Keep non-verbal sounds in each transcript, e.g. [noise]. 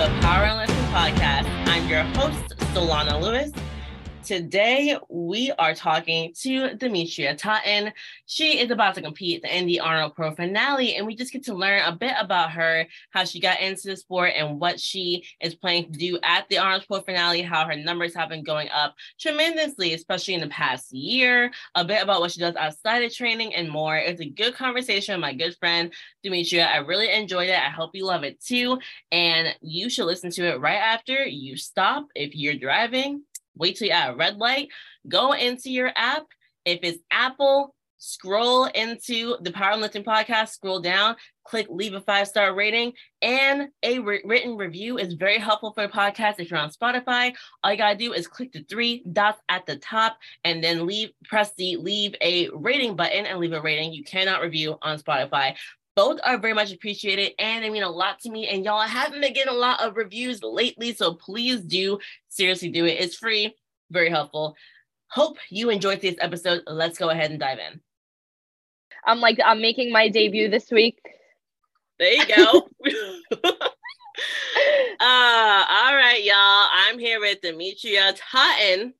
the Power in Lifting podcast. I'm your host, Solana Lewis. Today, we are talking to Demetria Thaten. She is about to compete in the Arnold Pro finale, and we just get to learn a bit about her, how she got into the sport, and what she is planning to do at the Arnold Pro finale, how her numbers have been going up tremendously, especially in the past year, a bit about what she does outside of training, and more. It's a good conversation with my good friend, Demetria. I really enjoyed it. I hope you love it too. And you should listen to it right after you stop if you're driving wait till you're at a red light, go into your app. If it's Apple, scroll into the Power in Lifting Podcast, scroll down, click leave a five star rating, and a re- written review is very helpful for the podcast. If you're on Spotify, all you gotta do is click the three dots at the top and then leave press the leave a rating button and leave a rating. You cannot review on Spotify. Both are very much appreciated and they mean a lot to me. And y'all I haven't been getting a lot of reviews lately, so please do seriously do it. It's free, very helpful. Hope you enjoyed this episode. Let's go ahead and dive in. I'm like, I'm making my debut this week. There you go. [laughs] uh, all right, y'all. I'm here with Demetria Thaten.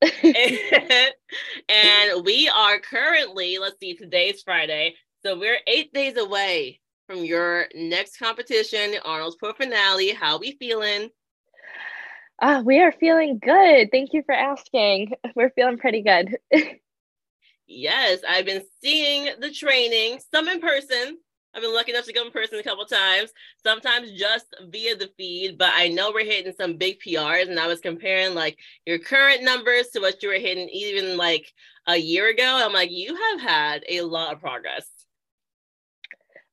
and, [laughs] [laughs] and we are currently, let's see, today's Friday. So we're eight days away from your next competition, Arnold's Pro Finale. How we feeling? Uh, we are feeling good. Thank you for asking. [laughs] We're feeling pretty good. [laughs] yes, I've been seeing the training, some in person. I've been lucky enough to go in person a couple times, sometimes just via the feed, but I know we're hitting some big PRs. And I was comparing like your current numbers to what you were hitting even like a year ago. I'm like, you have had a lot of progress.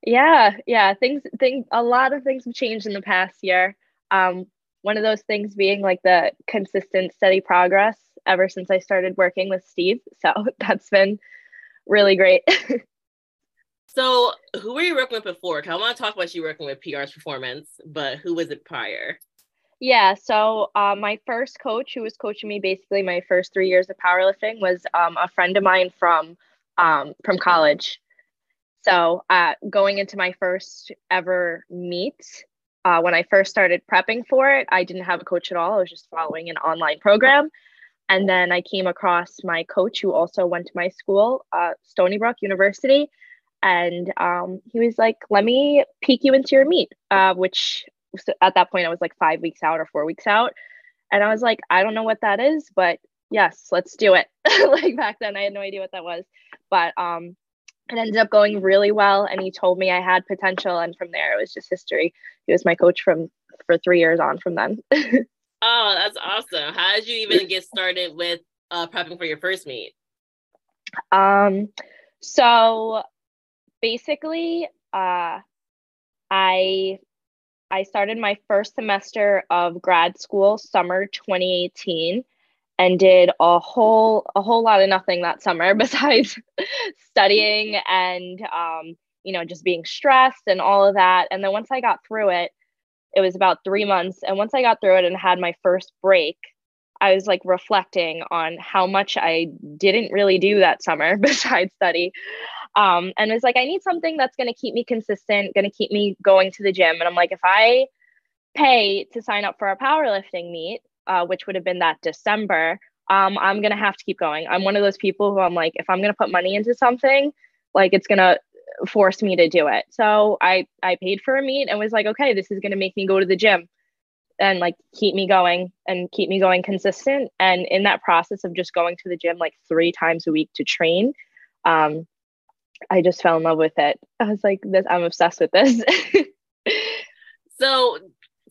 Yeah, yeah. Things, things, a lot of things have changed in the past year. Um, one of those things being like the consistent, steady progress ever since I started working with Steve. So [laughs] that's been really great. [laughs] so, who were you working with before? I want to talk about you working with PR's performance, but who was it prior? Yeah, so uh, my first coach, who was coaching me basically my first three years of powerlifting, was um, a friend of mine from um, from college. So, uh, going into my first ever meet, uh, when I first started prepping for it, I didn't have a coach at all. I was just following an online program. And then I came across my coach who also went to my school, uh, Stony Brook University. And um, he was like, let me peek you into your meet, uh, which at that point I was like five weeks out or four weeks out. And I was like, I don't know what that is, but yes, let's do it. [laughs] like back then, I had no idea what that was. But um, it ended up going really well and he told me i had potential and from there it was just history. He was my coach from for three years on from then. [laughs] Oh that's awesome. How did you even get started with uh, prepping for your first meet? Um so basically uh i i started my first semester of grad school summer 2018 and did a whole a whole lot of nothing that summer [laughs] besides studying and um, you know just being stressed and all of that. And then once i got through it it was about three months. And once i got through it and had my first break i was like reflecting on how much i didn't really do that summer [laughs] besides study. Um, and it's like i need something that's going to keep me consistent going to keep me going to the gym. And i'm like if i pay to sign up for a powerlifting meet uh, which would have been that December, um, I'm gonna have to keep going. I'm one of those people who I'm like, if I'm gonna put money into something, like it's gonna force me to do it. So I I paid for a meet and was like, okay, this is gonna make me go to the gym and like keep me going and keep me going consistent. And in that process of just going to the gym like three times a week to train, um, I just fell in love with it. I was like, this, I'm obsessed with this. [laughs] so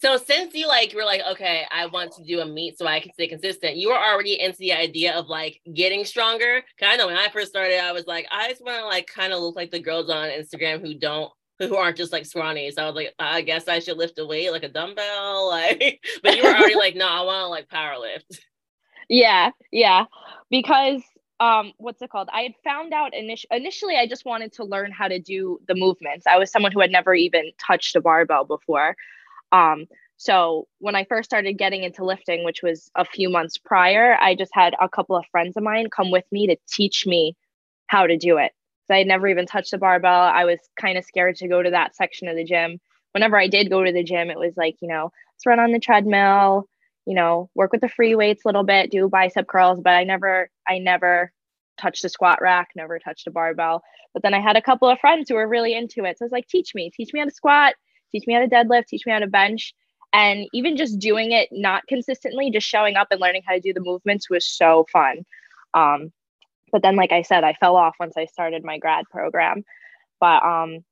so since you like you were like, okay, I want to do a meet so I can stay consistent, you were already into the idea of like getting stronger. Cause I know when I first started, I was like, I just want to like kind of look like the girls on Instagram who don't who aren't just like scrawny. So I was like, I guess I should lift a weight like a dumbbell. [laughs] Like, but you were already like, no, I want to like power lift. [laughs] Yeah, yeah. Because um what's it called i had found out init- initially i just wanted to learn how to do the movements i was someone who had never even touched a barbell before um, so when I first started getting into lifting, which was a few months prior, I just had a couple of friends of mine come with me to teach me how to do it. So I had never even touched a barbell. I was kind of scared to go to that section of the gym, whenever I did go to the gym, it was like, you know, let's run on the treadmill, you know, work with the free weights a little bit, do bicep curls, but I never, I never touched a squat rack, never touched a barbell. But then I had a couple of friends who were really into it. So I was like, teach me, teach me how to squat, teach me how to deadlift, teach me how to bench. And even just doing it not consistently, just showing up and learning how to do the movements was so fun. Um, but then, like I said, I fell off once I started my grad program. But um,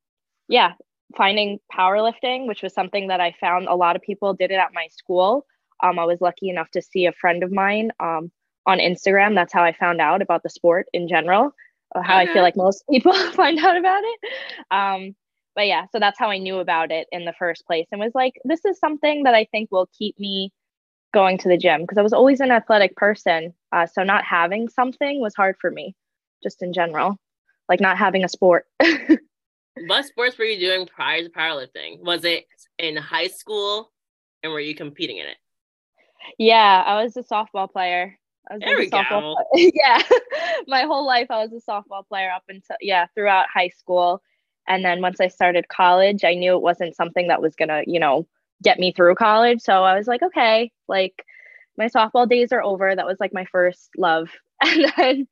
yeah, finding powerlifting, which was something that I found a lot of people did it at my school. Um, I was lucky enough to see a friend of mine um, on Instagram. That's how I found out about the sport in general, uh, how I feel like most people [laughs] find out about it. Um, but yeah, so that's how I knew about it in the first place and was like, this is something that I think will keep me going to the gym because I was always an athletic person. Uh, so not having something was hard for me, just in general, like not having a sport. [laughs] what sports were you doing prior to powerlifting? Was it in high school and were you competing in it? Yeah, I was a softball player. I was there we go. [laughs] yeah, [laughs] my whole life I was a softball player up until yeah throughout high school, and then once I started college, I knew it wasn't something that was gonna you know get me through college. So I was like, okay, like my softball days are over. That was like my first love, [laughs] and then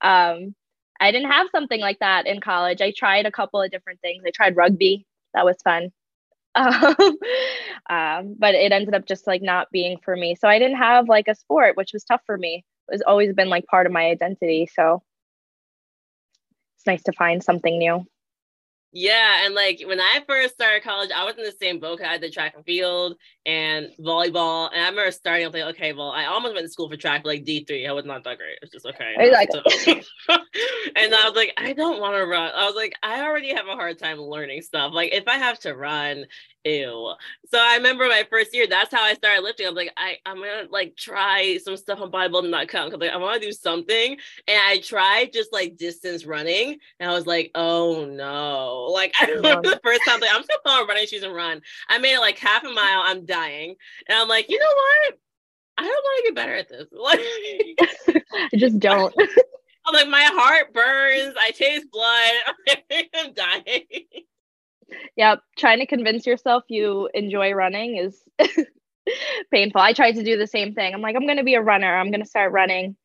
um, I didn't have something like that in college. I tried a couple of different things. I tried rugby. That was fun. [laughs] um, but it ended up just like not being for me. So I didn't have like a sport, which was tough for me. It was always been like part of my identity. So it's nice to find something new. Yeah, and like when I first started college, I was in the same boat. I had the track and field and volleyball, and I remember starting. I was like, okay, well, I almost went to school for track, like D three. I was not that great. It's just okay. I Like- [laughs] [laughs] and I was like, I don't want to run. I was like, I already have a hard time learning stuff. Like if I have to run, ew. So I remember my first year, that's how I started lifting. I was like, I, I'm gonna like try some stuff on bodybuilding.com because like I want to do something. And I tried just like distance running, and I was like, oh no. Like [laughs] I remember the first time, like I'm just gonna put on running shoes and run. I made it like half a mile, I'm dying. And I'm like, you know what? I don't want to get better at this. [laughs] Like I [laughs] just don't. I'm like, my heart burns, I taste blood, I'm dying yep trying to convince yourself you enjoy running is [laughs] painful. I tried to do the same thing. I'm like i'm going to be a runner. I'm going to start running.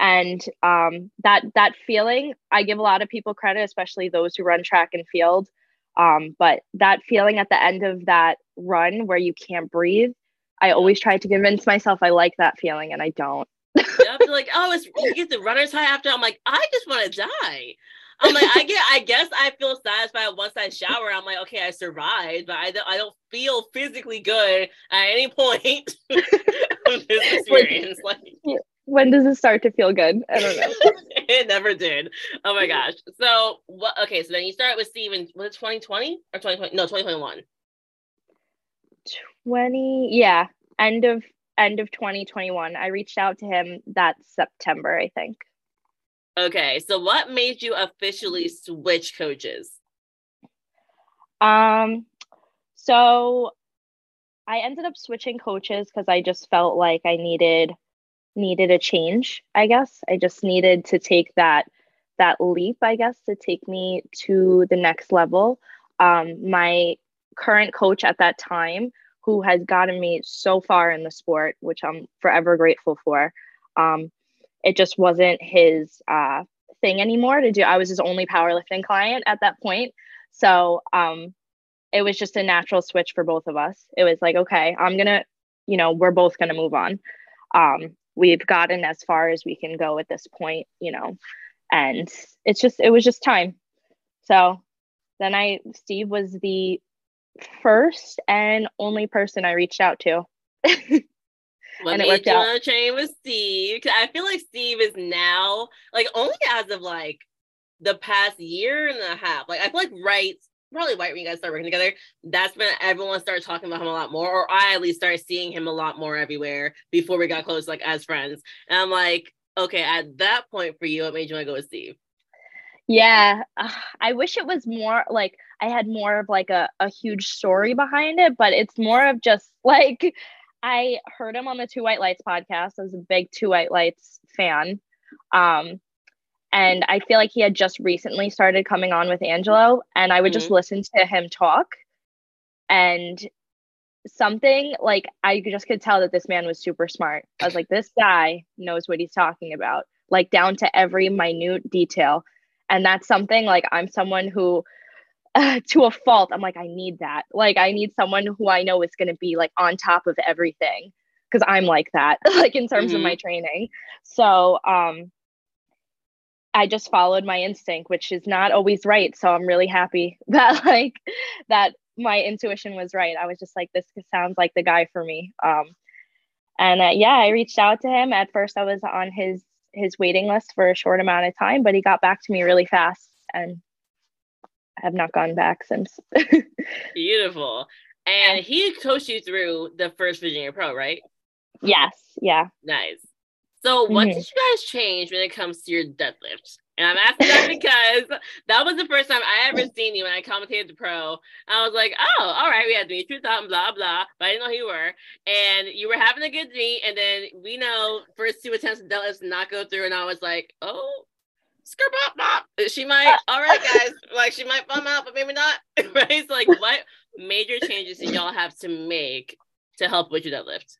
And um, that that feeling i give a lot of people credit especially those who run track and field. Um, but that feeling at the end of that run where you can't breathe i always try to convince myself i like that feeling and i don't. Yeah, like, oh, it's you get the runner's high after. I'm like, I just want to die. I'm like, I get, I guess I feel satisfied once I shower. I'm like, okay, I survived, but I don't, I don't feel physically good at any point [laughs] of this experience. Like, when does it start to feel good? I don't know. [laughs] it never did. Oh my gosh. So what? Okay, so then you start with Steven. Was it 2020 or 2020? No, 2021. 20, yeah, end of end of 2021. I reached out to him that September, I think. Okay, so what made you officially switch coaches? Um, so I ended up switching coaches because I just felt like I needed needed a change. I guess I just needed to take that that leap. I guess to take me to the next level. Um, my current coach at that time, who has gotten me so far in the sport, which I'm forever grateful for. Um, it just wasn't his uh, thing anymore to do. I was his only powerlifting client at that point. So um, it was just a natural switch for both of us. It was like, okay, I'm going to, you know, we're both going to move on. Um, we've gotten as far as we can go at this point, you know, and it's just, it was just time. So then I, Steve was the first and only person I reached out to. [laughs] What and made you want to train with Steve? Cause I feel like Steve is now like only as of like the past year and a half. Like I feel like right, probably right when you guys start working together, that's when everyone started talking about him a lot more, or I at least started seeing him a lot more everywhere before we got close, like as friends. And I'm like, okay, at that point for you, what made you want to go with Steve? Yeah, uh, I wish it was more like I had more of like a, a huge story behind it, but it's more of just [laughs] like I heard him on the Two White Lights podcast. I was a big Two White Lights fan. Um, and I feel like he had just recently started coming on with Angelo, and I would mm-hmm. just listen to him talk. and something like I just could tell that this man was super smart. I was like, this guy knows what he's talking about, like down to every minute detail. And that's something like I'm someone who, uh, [laughs] to a fault, I'm like, I need that. Like, I need someone who I know is going to be like on top of everything because I'm like that, [laughs] like in terms mm-hmm. of my mm-hmm. training. So, um, I just followed my instinct, which is not always right. So I'm really happy [laughs] that like that my intuition was right. I was just like, this sounds like the guy for me. Um, and uh, yeah, I reached out to him. At first, I was on his his waiting list for a short amount of time, but he got back to me really fast, and I have not gone back since. [laughs] Beautiful. And he coached you through the first Virginia Pro, right? Yes. Yeah. Nice. So, what mm-hmm. did you guys change when it comes to your deadlift? And I'm asking that [laughs] because that was the first time I ever seen you when I commentated the pro. I was like, oh, all right, we had Demetrius Thaten, blah, blah, but I didn't know who you were. And you were having a good meet. And then we know first two attempts at deadlifts not go through. And I was like, oh, skirt pop pop. She might, [laughs] all right, guys, like she might bum out, but maybe not. [laughs] right? So, like, what major changes do y'all have to make to help with your deadlift?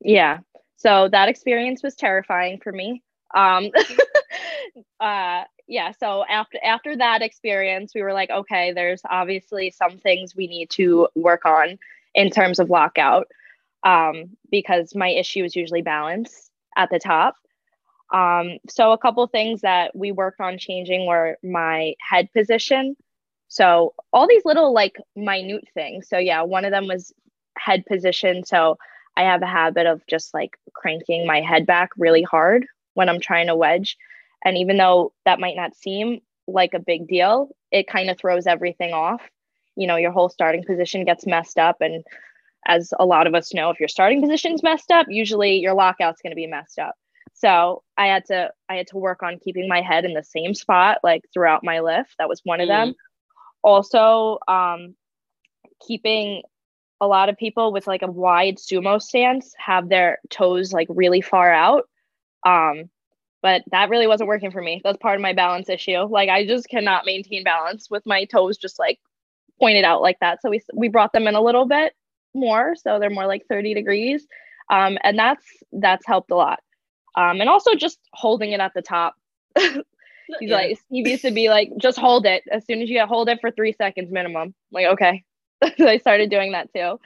Yeah. So that experience was terrifying for me. Um, [laughs] uh, yeah. So after after that experience, we were like, okay, there's obviously some things we need to work on in terms of lockout, um, because my issue is usually balance at the top. Um, so a couple things that we worked on changing were my head position. So all these little like minute things. So yeah, one of them was head position. So I have a habit of just like cranking my head back really hard when I'm trying to wedge. And even though that might not seem like a big deal, it kind of throws everything off. You know, your whole starting position gets messed up. And as a lot of us know, if your starting position's messed up, usually your lockout's going to be messed up. So I had to I had to work on keeping my head in the same spot like throughout my lift. That was one of them. Also, um, keeping a lot of people with like a wide sumo stance have their toes like really far out. Um, but that really wasn't working for me. That's part of my balance issue. Like I just cannot maintain balance with my toes just like pointed out like that. So we we brought them in a little bit more, so they're more like 30 degrees. Um, and that's that's helped a lot. Um, and also just holding it at the top. [laughs] He's yeah. like Steve used to be like, just hold it. As soon as you get, hold it for three seconds minimum. like, okay, [laughs] I started doing that too.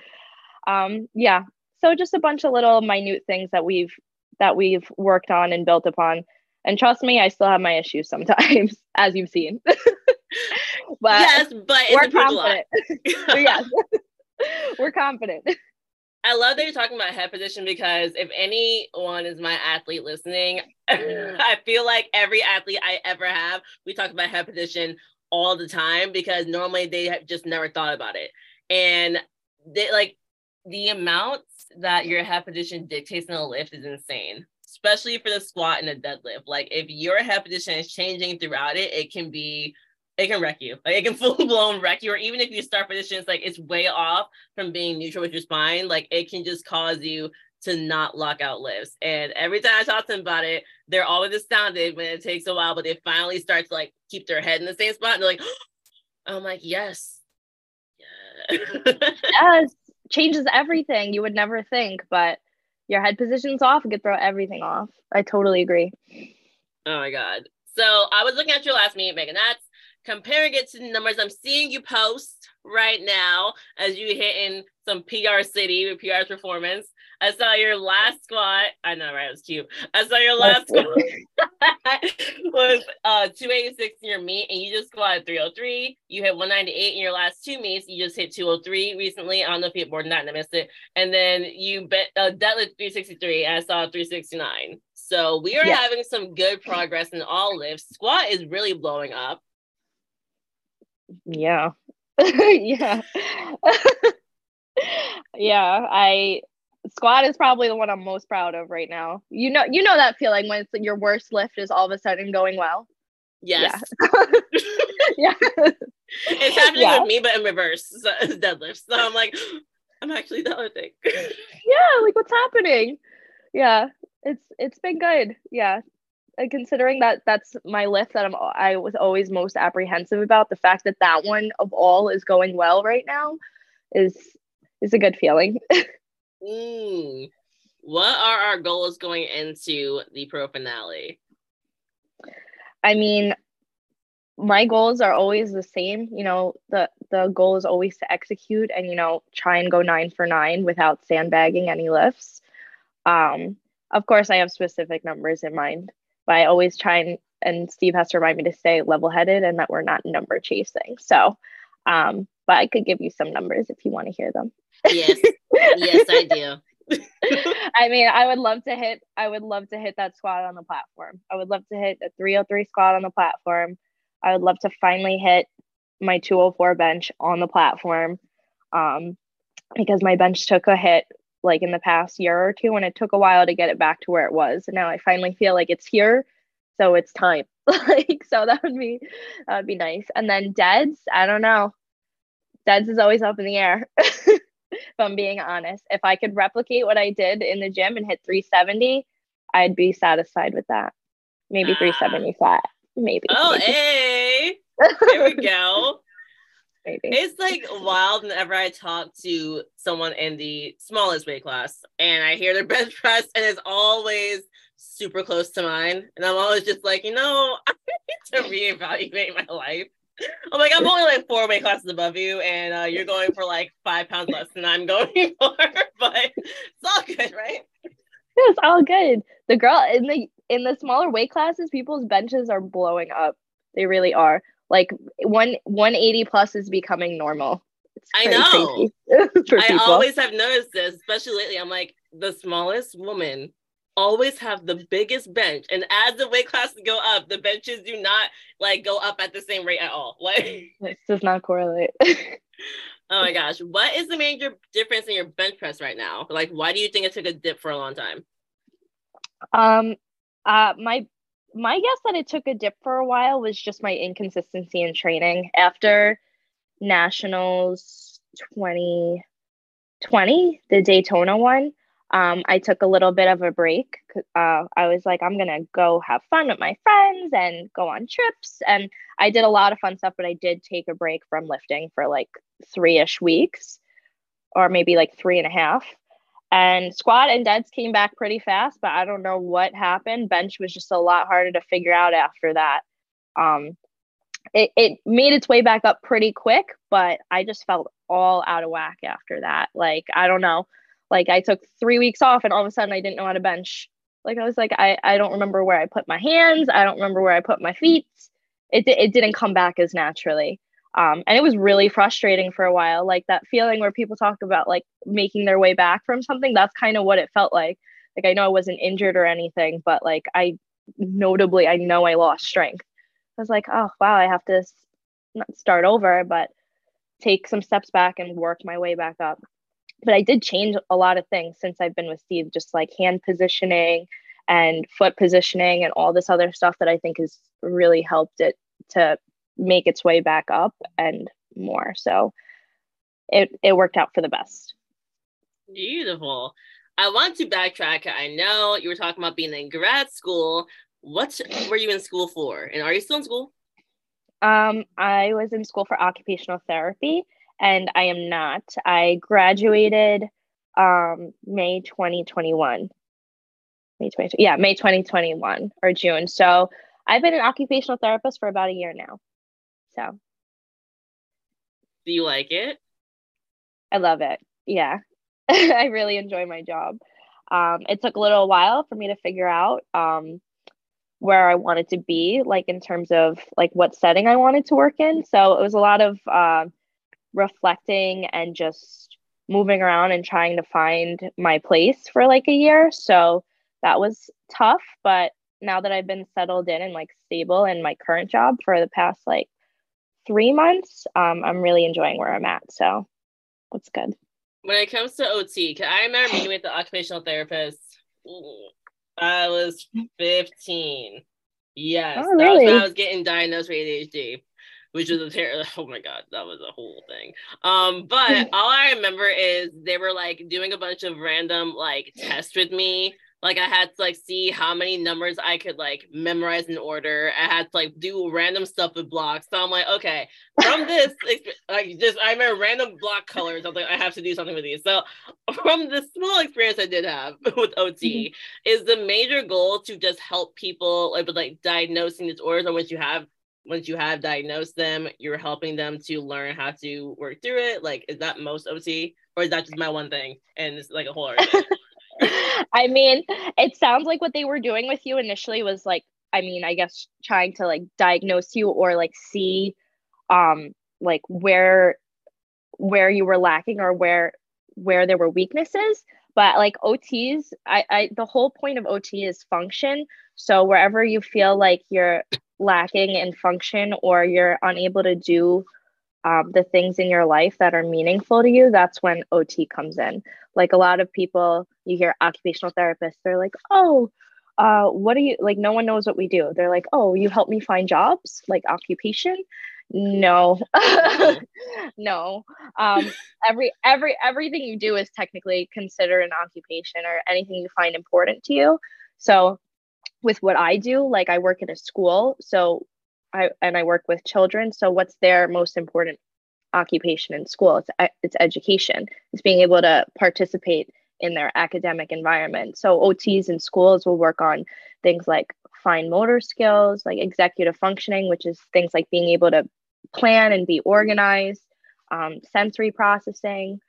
Um, yeah. So just a bunch of little minute things that we've that we've worked on and built upon. And trust me, I still have my issues sometimes, [laughs] as you've seen. but yes, but we're confident. yes, we're confident. I love that you're talking about head position because if anyone is my athlete listening, [laughs] I feel like every athlete I ever have, we talk about head position all the time because normally they have just never thought about it. And they like the amounts that your head position dictates in a lift is insane, especially for the squat and the deadlift. Like if your head position is changing throughout it, it can be it can wreck you. Like it can [laughs] full blown wreck you. Or even if you start position, it's like it's way off from being neutral with your spine. Like it can just cause you to not lock out lifts. And every time I talk to them about it, they're always astounded when it takes a while, but they finally start to like keep their head in the same spot. And they're like, oh, [gasps] I'm like, yes. Yeah. [laughs] yes. Changes everything. You would never think, but your head position's off, it could throw everything off. I totally agree. Oh my God. So I was looking at your last meet, Megan. That's comparing it to the numbers I'm seeing you post right now as you hitting some PR city with PR's performance. I saw your last squat. I know, right? It was cute. I saw your last squat [laughs] was uh 286 in your meet, and you just squatted 303. You hit 198 in your last two meets. You just hit 203 recently. I don't know if you hit more than that, and I missed it. And then you bet uh, deadlift 363. And I saw 369. So we are yeah. having some good progress in all lifts. Squat is really blowing up. Yeah. [laughs] yeah. [laughs] yeah. I squat is probably the one I'm most proud of right now. You know, you know that feeling when it's your worst lift is all of a sudden going well. Yes. Yeah. [laughs] yeah. It's happening yeah. with me, but in reverse. So deadlifts. So I'm like, [gasps] I'm actually deadlifting. yeah, like what's happening? Yeah, it's it's been good. Yeah. And considering that that's my lift that I'm I was always most apprehensive about the fact that that one of all is going well right now is is a good feeling. [laughs] mm. What are our goals going into the pro finale? I mean, my goals are always the same. You know, the the goal is always to execute and you know try and go nine for nine without sandbagging any lifts. Um, of course, I have specific numbers in mind, but I always try and and Steve has to remind me to stay level headed and that we're not number chasing. So, um, but I could give you some numbers if you want to hear them. Yes, yes, I do. [laughs] I mean, I would love to hit. I would love to hit that squat on the platform. I would love to hit a 303 squat on the platform. I would love to finally hit my 204 bench on the platform, um, because my bench took a hit like in the past year or two, and it took a while to get it back to where it was. And now I finally feel like it's here, so it's time. [laughs] like, so that would be that would be nice. And then deads, I don't know. Deads is always up in the air. [laughs] if I'm being honest. If I could replicate what I did in the gym and hit 370, I'd be satisfied with that. Maybe ah. 375. Maybe. Oh, [laughs] hey. There we go. Maybe. It's like wild whenever I talk to someone in the smallest weight class and I hear their [laughs] bench press and it's always super close to mine. And I'm always just like, you know, [laughs] I need to reevaluate my life. I'm like, I'm only like four weight classes above you, and uh, you're going for like five pounds less than I'm going [laughs] for, but it's all good, right? It's all good. The girl in the in the smaller weight classes, people's benches are blowing up. They really are. Like one 180 plus is becoming normal. I know. [laughs] I always have noticed this, especially lately. I'm like, the smallest woman always have the biggest bench. And as the weight classes go up the benches do not like go up at the same rate at all. [laughs] Like it does not correlate. [laughs] oh my gosh. What is the major difference in your bench press right now? Like why do you think it took a dip for a long time? Um uh my my guess that it took a dip for a while was just my inconsistency in training after nationals 2020 the daytona one um, I took a little bit of a break. Uh, I was like, I'm gonna go have fun with my friends and go on trips. And I did a lot of fun stuff, but I did take a break from lifting for like three ish weeks, or maybe like three and a half. And squat and deads came back pretty fast, but I don't know what happened. Bench was just a lot harder to figure out after that. Um, it, it made its way back up pretty quick, but I just felt all out of whack after that. Like, I don't know like I took three weeks off and all of a sudden I didn't know how to bench. Like I was like, I, I don't remember where I put my hands. I don't remember where I put my feet. It, it didn't come back as naturally. Um, and it was really frustrating for a while. Like that feeling where people talk about like making their way back from something. That's kind of what it felt like. Like I know I wasn't injured or anything, but like I notably, I know I lost strength. I was like, oh wow, I have to not start over, but take some steps back and work my way back up but I did change a lot of things since I've been with Steve, just like hand positioning and foot positioning and all this other stuff that I think has really helped it to make its way back up and more. So it it worked out for the best. Beautiful. I want to backtrack. I know you were talking about being in grad school. What were you in school for? And are you still in school? Um, I was in school for occupational therapy and I am not. I graduated um, May 2021. May 20, yeah, May 2021 or June. So I've been an occupational therapist for about a year now. So, do you like it? I love it. Yeah, [laughs] I really enjoy my job. Um, it took a little while for me to figure out um, where I wanted to be, like in terms of like what setting I wanted to work in. So it was a lot of uh, reflecting and just moving around and trying to find my place for like a year. So that was tough, but now that I've been settled in and like stable in my current job for the past like three months, um, I'm really enjoying where I'm at. So that's good. When it comes to OT, I remember meeting with the occupational therapist. I was 15. Yes, oh, really? that was when I was getting diagnosed with ADHD which was a terrible. [laughs] Oh my god, that was a whole thing. Um, but [laughs] all I remember is they were like doing a bunch of random like tests with me, like I had to like see how many numbers I could like memorize in order. I had to like do random stuff with blocks. So I'm like, okay, from this, [laughs] like just I remember random block colors. I was like, I have to do something with these. So from the small experience I did have [laughs] with OT, mm-hmm. is the major goal to just help people like with like diagnosing disorders on which you have once you have diagnosed them, you're helping them to learn how to work through it. Like, is that most OT, or is that just my one thing and it's like a whole other? [laughs] I mean, it sounds like what they were doing with you initially was like, I mean, I guess trying to like diagnose you or like see um like where where you were lacking or where where there were weaknesses. But like OTs, I, I the whole point of OT is function. So wherever you feel like you're lacking in function or you're unable to do um, the things in your life that are meaningful to you, that's when OT comes in. Like a lot of people, you hear occupational therapists, they're like, oh, uh, what do you like? No one knows what we do. They're like, oh, you help me find jobs, like occupation. No, [laughs] no. Um, every every everything you do is technically considered an occupation or anything you find important to you. So, with what I do, like I work in a school, so I and I work with children. So what's their most important occupation in school? It's it's education. It's being able to participate in their academic environment. So OTs in schools will work on things like fine motor skills, like executive functioning, which is things like being able to plan and be organized, um, sensory processing,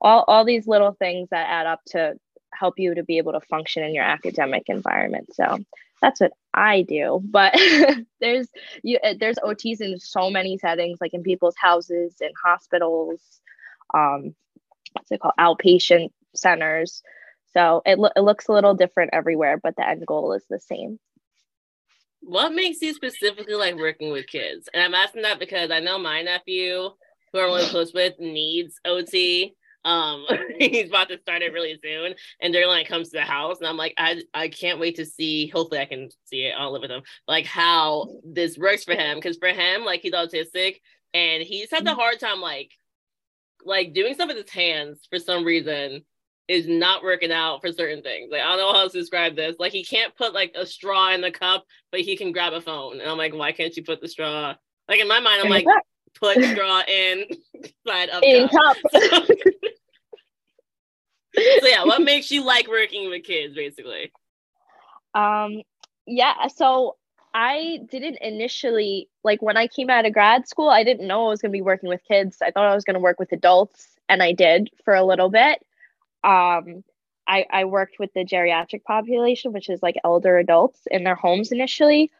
all, all these little things that add up to help you to be able to function in your academic environment. So that's what I do. But [laughs] there's you uh, there's OTs in so many settings, like in people's houses, in hospitals, um, what's it called, outpatient centers. So it lo- it looks a little different everywhere, but the end goal is the same. What makes you specifically like working with kids? And I'm asking that because I know my nephew, who I'm [sighs] really close with, needs OT. Um, [laughs] he's about to start it really soon, and Darylin comes to the house, and I'm like, I I can't wait to see. Hopefully, I can see it. I'll live with him. Like how this works for him, because for him, like he's autistic, and he's had the mm-hmm. hard time like like doing stuff with his hands for some reason is not working out for certain things. Like I don't know how to describe this. Like he can't put like a straw in the cup, but he can grab a phone. And I'm like, why can't you put the straw? Like in my mind, I'm like, put straw in [laughs] side of in cup. cup. [laughs] so yeah, what makes you like working with kids, basically? Um, yeah. So I didn't initially like when I came out of grad school. I didn't know I was going to be working with kids. I thought I was going to work with adults, and I did for a little bit. Um, I, I worked with the geriatric population, which is like elder adults in their homes initially,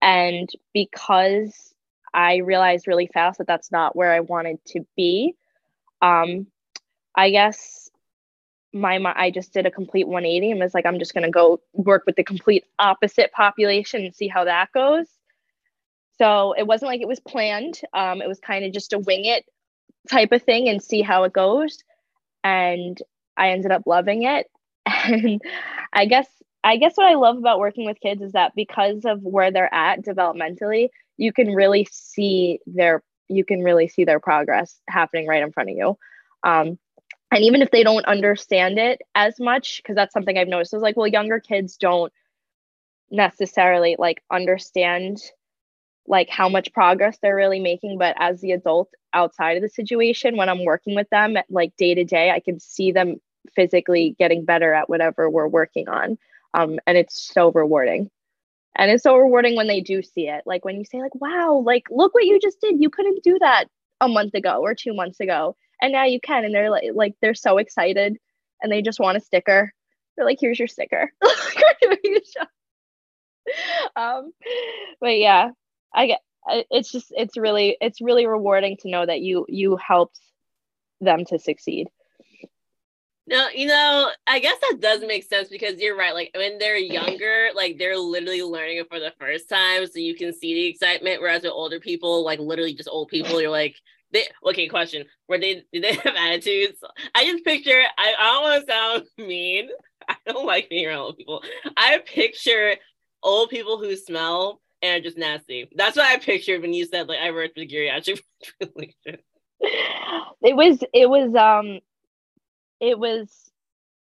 and because I realized really fast that that's not where I wanted to be. Um, I guess my, my I just did a complete 180 and was like, I'm just gonna go work with the complete opposite population and see how that goes. So it wasn't like it was planned. Um, it was kind of just a wing it type of thing and see how it goes. And I ended up loving it. [laughs] And I guess I guess what I love about working with kids is that because of where they're at developmentally, you can really see their you can really see their progress happening right in front of you. Um, and even if they don't understand it as much, because that's something I've noticed is like, well, younger kids don't necessarily like understand like how much progress they're really making but as the adult outside of the situation when i'm working with them like day to day i can see them physically getting better at whatever we're working on um, and it's so rewarding and it's so rewarding when they do see it. Like when you say like wow like look what you just did. You couldn't do that a month ago or two months ago. And now you can and they're like like they're so excited and they just want a sticker. They're like here's your sticker. [laughs] Um but yeah i get it's just it's really it's really rewarding to know that you you helped them to succeed no, you know, I guess that does make sense because you're right. Like when they're younger, like they're literally learning it for the first time, so you can see the excitement. Whereas with older people, like literally just old people, you're like, they okay. Question: Were they did they [laughs] have attitudes? I just picture. I, I don't want to sound [laughs] mean. [laughs] I don't like being around old people. I picture old people who smell and are just nasty. That's what I pictured when you said like I worked with geriatric. It was it was um it was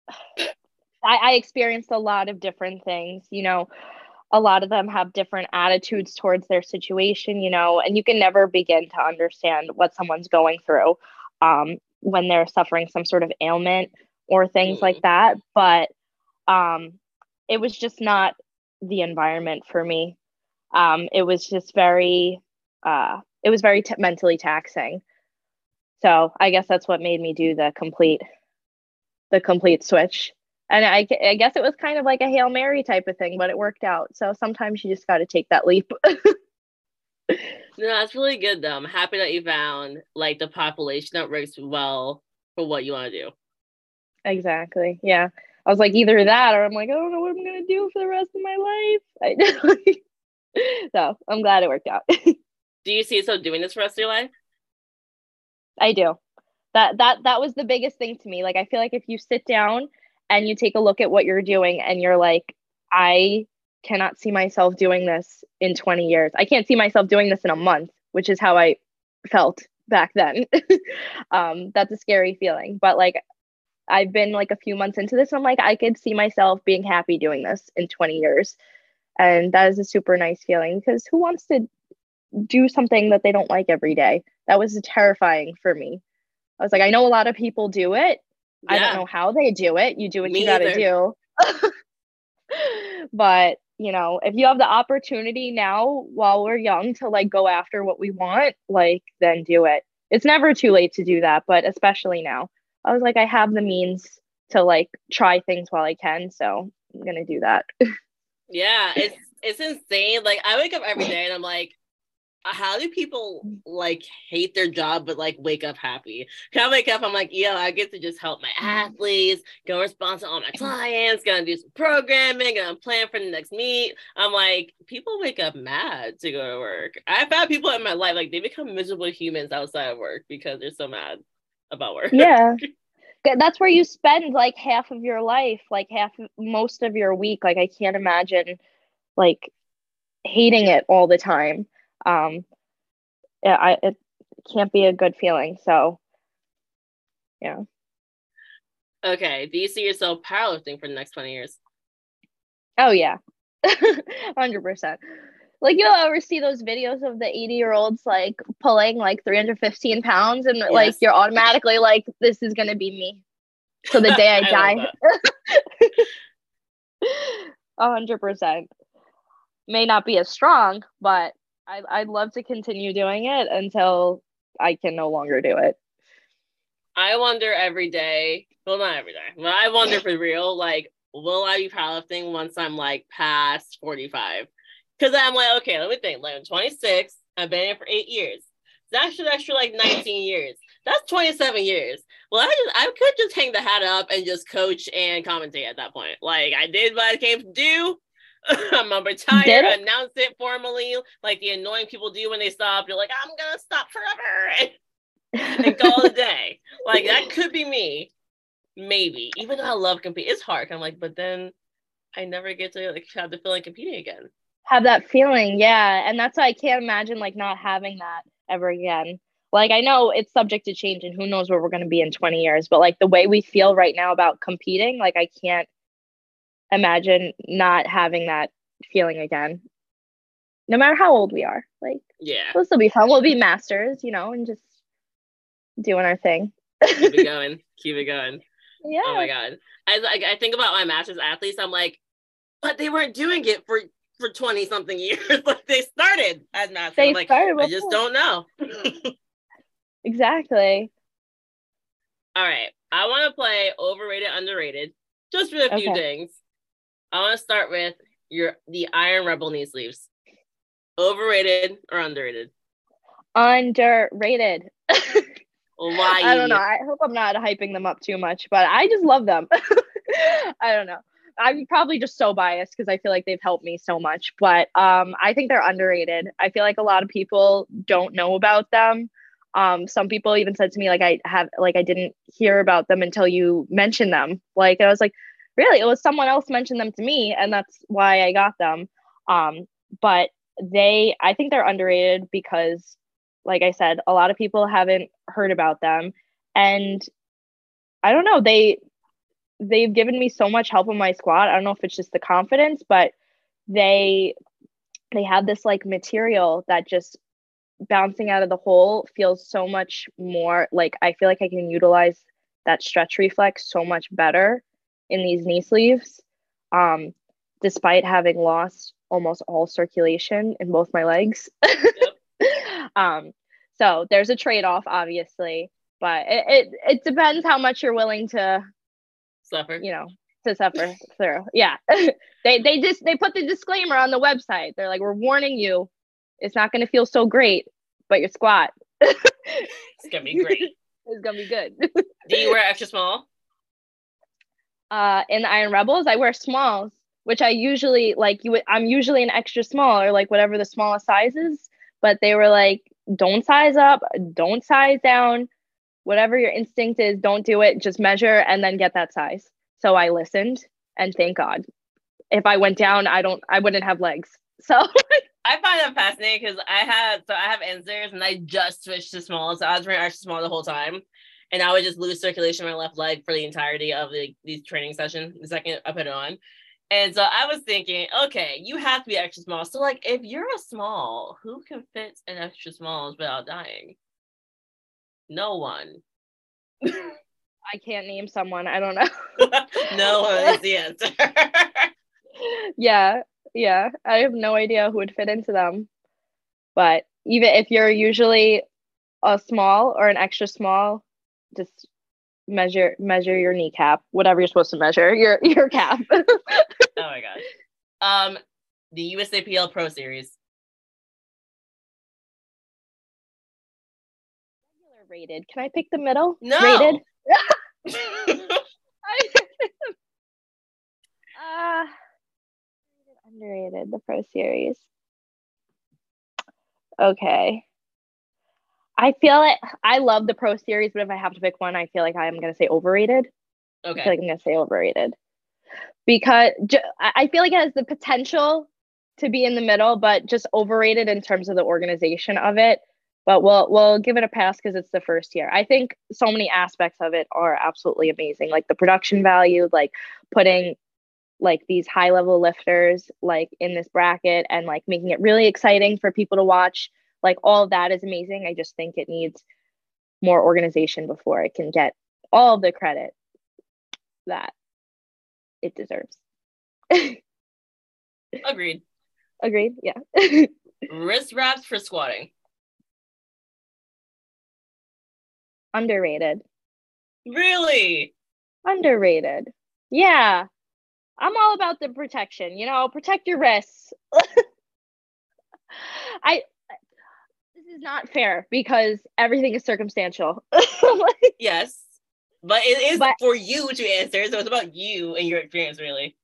[sighs] I, I experienced a lot of different things, you know. A lot of them have different attitudes towards their situation, you know, and you can never begin to understand what someone's going through um, when they're suffering some sort of ailment or things mm. like that. But um, it was just not the environment for me. Um, it was just very, uh, it was very t- mentally taxing. So I guess that's what made me do the complete, the complete switch. And I, I guess it was kind of like a hail mary type of thing, but it worked out. So sometimes you just got to take that leap. [laughs] no, that's really good though. I'm happy that you found like the population that works well for what you want to do. Exactly. Yeah. I was like either that or I'm like I don't know what I'm gonna do for the rest of my life. [laughs] I [laughs] so I'm glad it worked out. do you see yourself doing this for the rest of your life? I do. That that that was the biggest thing to me. Like I feel like if you sit down and you take a look at what you're doing and you're like, I cannot see myself doing this in 20 years. I can't see myself doing this in a month, which is how I felt back then. [laughs] um, that's a scary feeling. But like I've been like a few months into this. I'm like, I could see myself being happy doing this in 20 years. And that is a super nice feeling because who wants to do something that they don't like every day? That was terrifying for me. I was like, I know a lot of people do it. Yeah. I don't know how they do it. You do what me you got to do. [laughs] but, you know, if you have the opportunity now while we're young to like go after what we want, like, then do it. It's never too late to do that, but especially now I was like, I have the means to like try things while I can, so I'm gonna do that. [laughs] yeah, it's it's insane. Like I wake up every day and I'm like, how do people like hate their job but like wake up happy? Can I wake up? I'm like, yo, I get to just help my mm-hmm. athletes, go respond to all my clients, gonna do some programming, gonna plan for the next meet. I'm like, people wake up mad to go to work. I've had people in my life like they become miserable humans outside of work because they're so mad about work. Yeah. [laughs] That's where you spend like half of your life, like half most of your week. Like I can't imagine like hating it all the time. Um yeah, I it can't be a good feeling. So yeah. Okay. Do you see yourself powerlifting for the next 20 years? Oh yeah. [laughs] 100% like you'll ever see those videos of the 80 year olds like pulling like 315 pounds and yes. like you're automatically like this is gonna be me so the [laughs] day i, I die [laughs] a hundred percent may not be as strong but I, i'd love to continue doing it until i can no longer do it i wonder every day well not every day but i wonder [laughs] for real like will i be powerlifting once i'm like past 45 because I'm like, okay, let me think. Like, I'm 26. I've been here for eight years. That's should extra like 19 years. That's 27 years. Well, I just I could just hang the hat up and just coach and commentate at that point. Like I did what I came to do. [laughs] I'm gonna retire, announce it formally, like the annoying people do when they stop. You're like, I'm gonna stop forever and, and call it a day. Like that could be me, maybe. Even though I love compete, it's hard. I'm like, but then I never get to like have the feeling competing again have that feeling yeah and that's why i can't imagine like not having that ever again like i know it's subject to change and who knows where we're going to be in 20 years but like the way we feel right now about competing like i can't imagine not having that feeling again no matter how old we are like yeah we'll still be fun we'll be masters you know and just doing our thing keep it [laughs] going keep it going yeah oh my god as I, I think about my masters athletes i'm like but they weren't doing it for for 20 something [laughs] years. like they started as masters. They like, started. I just don't know. Mm. [laughs] exactly. All right. I want to play overrated, underrated, just for a few okay. things. I want to start with your the Iron Rebel knee sleeves. Overrated or underrated? Underrated. [laughs] Why? I don't know. I hope I'm not hyping them up too much, but I just love them. [laughs] I don't know. I'm probably just so biased because I feel like they've helped me so much, but um, I think they're underrated. I feel like a lot of people don't know about them. Um, some people even said to me like I have like I didn't hear about them until you mentioned them. Like I was like, really? It was someone else mentioned them to me, and that's why I got them. Um, but they, I think they're underrated because, like I said, a lot of people haven't heard about them, and I don't know they they've given me so much help in my squat. I don't know if it's just the confidence, but they they have this like material that just bouncing out of the hole feels so much more like I feel like I can utilize that stretch reflex so much better in these knee sleeves. Um, despite having lost almost all circulation in both my legs. Yep. [laughs] um, so there's a trade-off, obviously, but it, it it depends how much you're willing to suffer. You know, to suffer through. Yeah. [laughs] they they just they put the disclaimer on the website. They're like, we're warning you, it's not gonna feel so great, but your squat. [laughs] it's gonna be great. it's gonna be good. Do you wear extra small? Uh in the Iron Rebels, I wear smalls, which I usually like you would, I'm usually an extra small or like whatever the smallest size is. But they were like, don't size up, don't size down, whatever your instinct is, don't do it. Just measure and then get that size. So I listened and thank God. If I went down, I don't I wouldn't have legs. [laughs] So I find that fascinating because I had so I have Inzers and I just switched to small. So I was wearing extra small the whole time. And I would just lose circulation in my left leg for the entirety of the these training session the second I put it on. And so I was thinking, okay, you have to be extra small. So like if you're a small, who can fit an extra small without dying? No one. I can't name someone. I don't know. [laughs] no one is the answer. [laughs] yeah, yeah. I have no idea who would fit into them. But even if you're usually a small or an extra small, just measure measure your kneecap, whatever you're supposed to measure, your [laughs] your cap. oh my gosh. Um the USAPL Pro Series. Regular rated. Can I pick the middle? No. Rated. [laughs] [laughs] uh, underrated the Pro Series. Okay. I feel it. I love the Pro Series, but if I have to pick one, I feel like I am going to say overrated. Okay. I feel like I'm going to say overrated because I feel like it has the potential to be in the middle, but just overrated in terms of the organization of it but we'll we'll give it a pass because it's the first year. I think so many aspects of it are absolutely amazing, like the production value, like putting like these high level lifters like in this bracket and like making it really exciting for people to watch. Like all that is amazing. I just think it needs more organization before it can get all the credit that it deserves. [laughs] Agreed. Agreed. Yeah. [laughs] Wrist wraps for squatting. Underrated. Really? Underrated. Yeah. I'm all about the protection, you know, protect your wrists. [laughs] I is not fair because everything is circumstantial. [laughs] yes. But it is but, for you to answer. So it's about you and your experience really.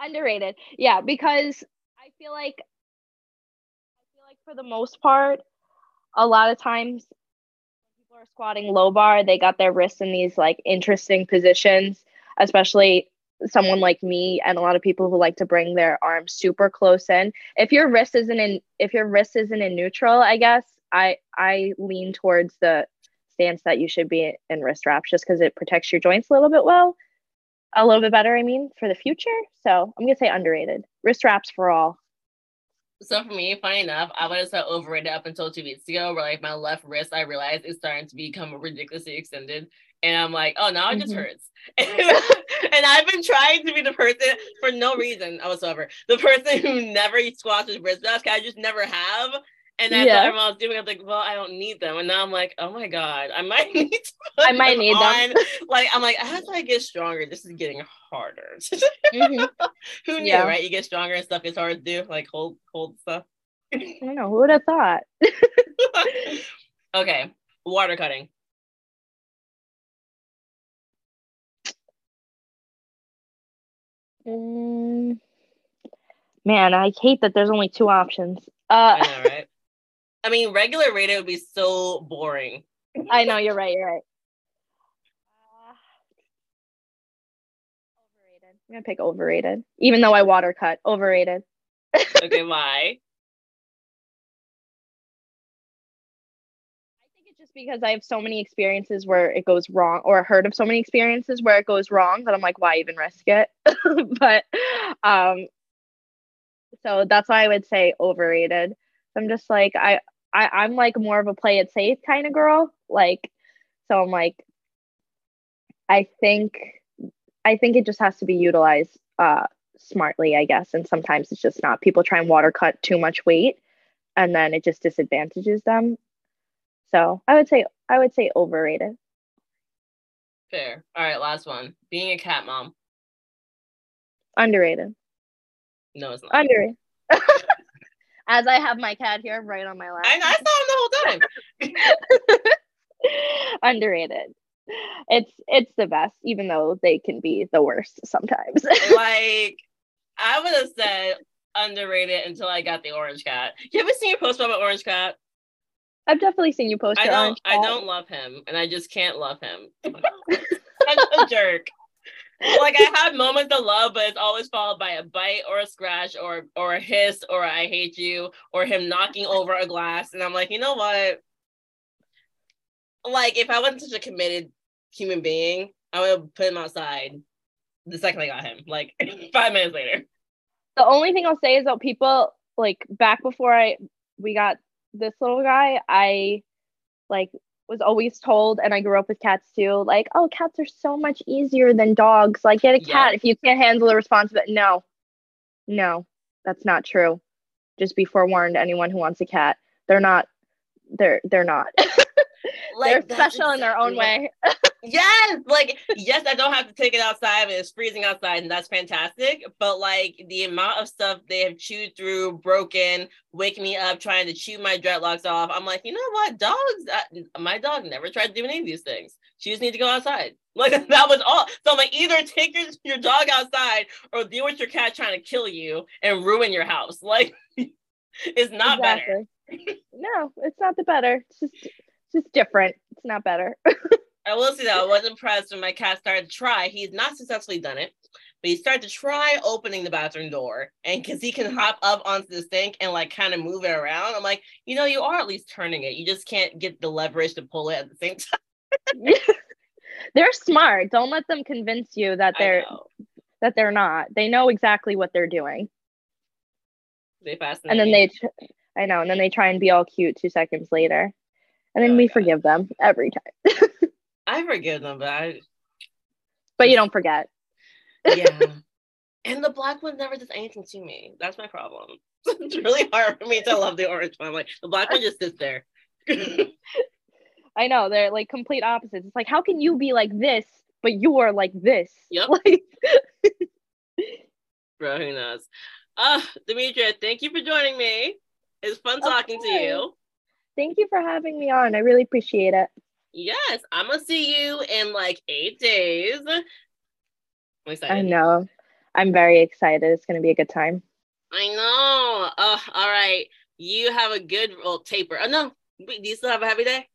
underrated. Yeah, because I feel like I feel like for the most part, a lot of times people are squatting low bar, they got their wrists in these like interesting positions, especially someone like me and a lot of people who like to bring their arms super close in. If your wrist isn't in if your wrist isn't in neutral, I guess I I lean towards the stance that you should be in wrist wraps just because it protects your joints a little bit well, a little bit better, I mean, for the future. So I'm gonna say underrated. Wrist wraps for all. So for me, funny enough, I was so overrated up until two weeks ago, where like my left wrist, I realized is starting to become ridiculously extended, and I'm like, oh, now it just mm-hmm. hurts. [laughs] and I've been trying to be the person for no reason whatsoever, the person who never squashes wrist wraps. I just never have. And I yeah. thought everyone was doing, I was like, well, I don't need them. And now I'm like, oh my God, I might [laughs] need I might need on. them. like, I'm like, as I get stronger, this is getting harder. [laughs] mm-hmm. Who knew, yeah. right? You get stronger and stuff is hard to do, like hold hold stuff. I don't know. Who would have thought? okay. Water cutting. Mm, man, I hate that there's only two options. Uh, I know, right? I mean, regular rated would be so boring. I know you're right. You're right. Uh, overrated. I'm gonna pick overrated, even though I water cut. Overrated. okay, why? Because I have so many experiences where it goes wrong, or heard of so many experiences where it goes wrong that I'm like, why even risk it? [laughs] but um, so that's why I would say overrated. I'm just like I, I I'm like more of a play it safe kind of girl. Like, so I'm like, I think I think it just has to be utilized uh smartly, I guess. And sometimes it's just not. People try and water cut too much weight and then it just disadvantages them. So I would say I would say overrated. Fair. All right, last one. Being a cat mom. Underrated. No, it's not. Underrated. [laughs] As I have my cat here right on my lap. I, I saw him the whole time. [laughs] Underrated. It's it's the best, even though they can be the worst sometimes. [laughs] like I would have said underrated until I got the orange cat. You ever seen a post about orange cat? I've definitely seen you post. I don't. I don't love him, and I just can't love him. [laughs] Such a jerk. Like I have moments of love, but it's always followed by a bite or a scratch or or a hiss or I hate you or him knocking over a glass, and I'm like, you know what? Like if I wasn't such a committed human being, I would put him outside the second I got him. Like [laughs] five minutes later. The only thing I'll say is that people like back before I we got this little guy, I like was always told, and I grew up with cats too, like, oh, cats are so much easier than dogs. Like, get a cat yeah. if you can't handle the responsibility. No, no, that's not true. Just be forewarned, anyone who wants a cat, they're not. They're they're not. [laughs] like, they're special in their own way. [laughs] yes, like yes, I don't have to take it outside and it's freezing outside, and that's fantastic. But like the amount of stuff they have chewed through, broken, wake me up trying to chew my dreadlocks off. I'm like, you know what, dogs? Uh, my dog never tried to do any of these things. She just needs to go outside. [laughs] Like that was all. So I'm like, either take your, your dog outside or deal with your cat trying to kill you and ruin your house. [laughs] Like it's not exactly. better. no, it's not the better. It's just it's just different. It's not better. [laughs] I will say though, I was impressed when my cat started to try. He's not successfully done it, but he started to try opening the bathroom door. And because he can mm-hmm. hop up onto the sink and like kind of move it around, I'm like, you know, you are at least turning it. You just can't get the leverage to pull it at the same [laughs] time. [laughs] they're smart. Don't let them convince you that they're that they're not. They know exactly what they're doing. They fascinate. And then they, I know, and then they try and be all cute two seconds later, and then oh we God. forgive them every time. [laughs] I forgive them, but I. But you don't forget. yeah. [laughs] And the black one never does anything to me. That's my problem. [laughs] it's really hard for me to love the orange one. I'm like the black one just sits there. I know they're like complete opposites. It's like how can you be like this, but you are like this? Yep. [laughs] Like... Bro, who knows? Uh, Demetria, thank you for joining me. It's fun talking to you. Thank you for having me on. I really appreciate it. Yes, I'm gonna see you in like eight days. i know. I'm very excited. It's gonna be a good time. I know. Uh, all right. You have a good well, taper. Oh no. Do you still have a happy day?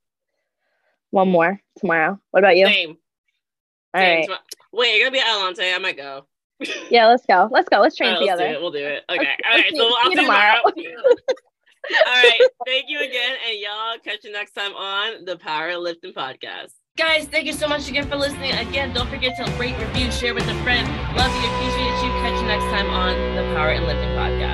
One more tomorrow. What about you? Same. All Same. right. Wait, you're gonna be at Alante. I might go. yeah, let's go. Let's go. Let's train right, together. Let's do it. We'll do it. Okay. Let's, all right. So I'll see you tomorrow. tomorrow. [laughs] All right. Thank you again. And y'all catch you next time on the Power Lifting Podcast. Guys, thank you so much again for listening. Again, don't forget to rate, review, share with a friend. Love you, appreciate you. Catch you next time on the Power in Lifting Podcast.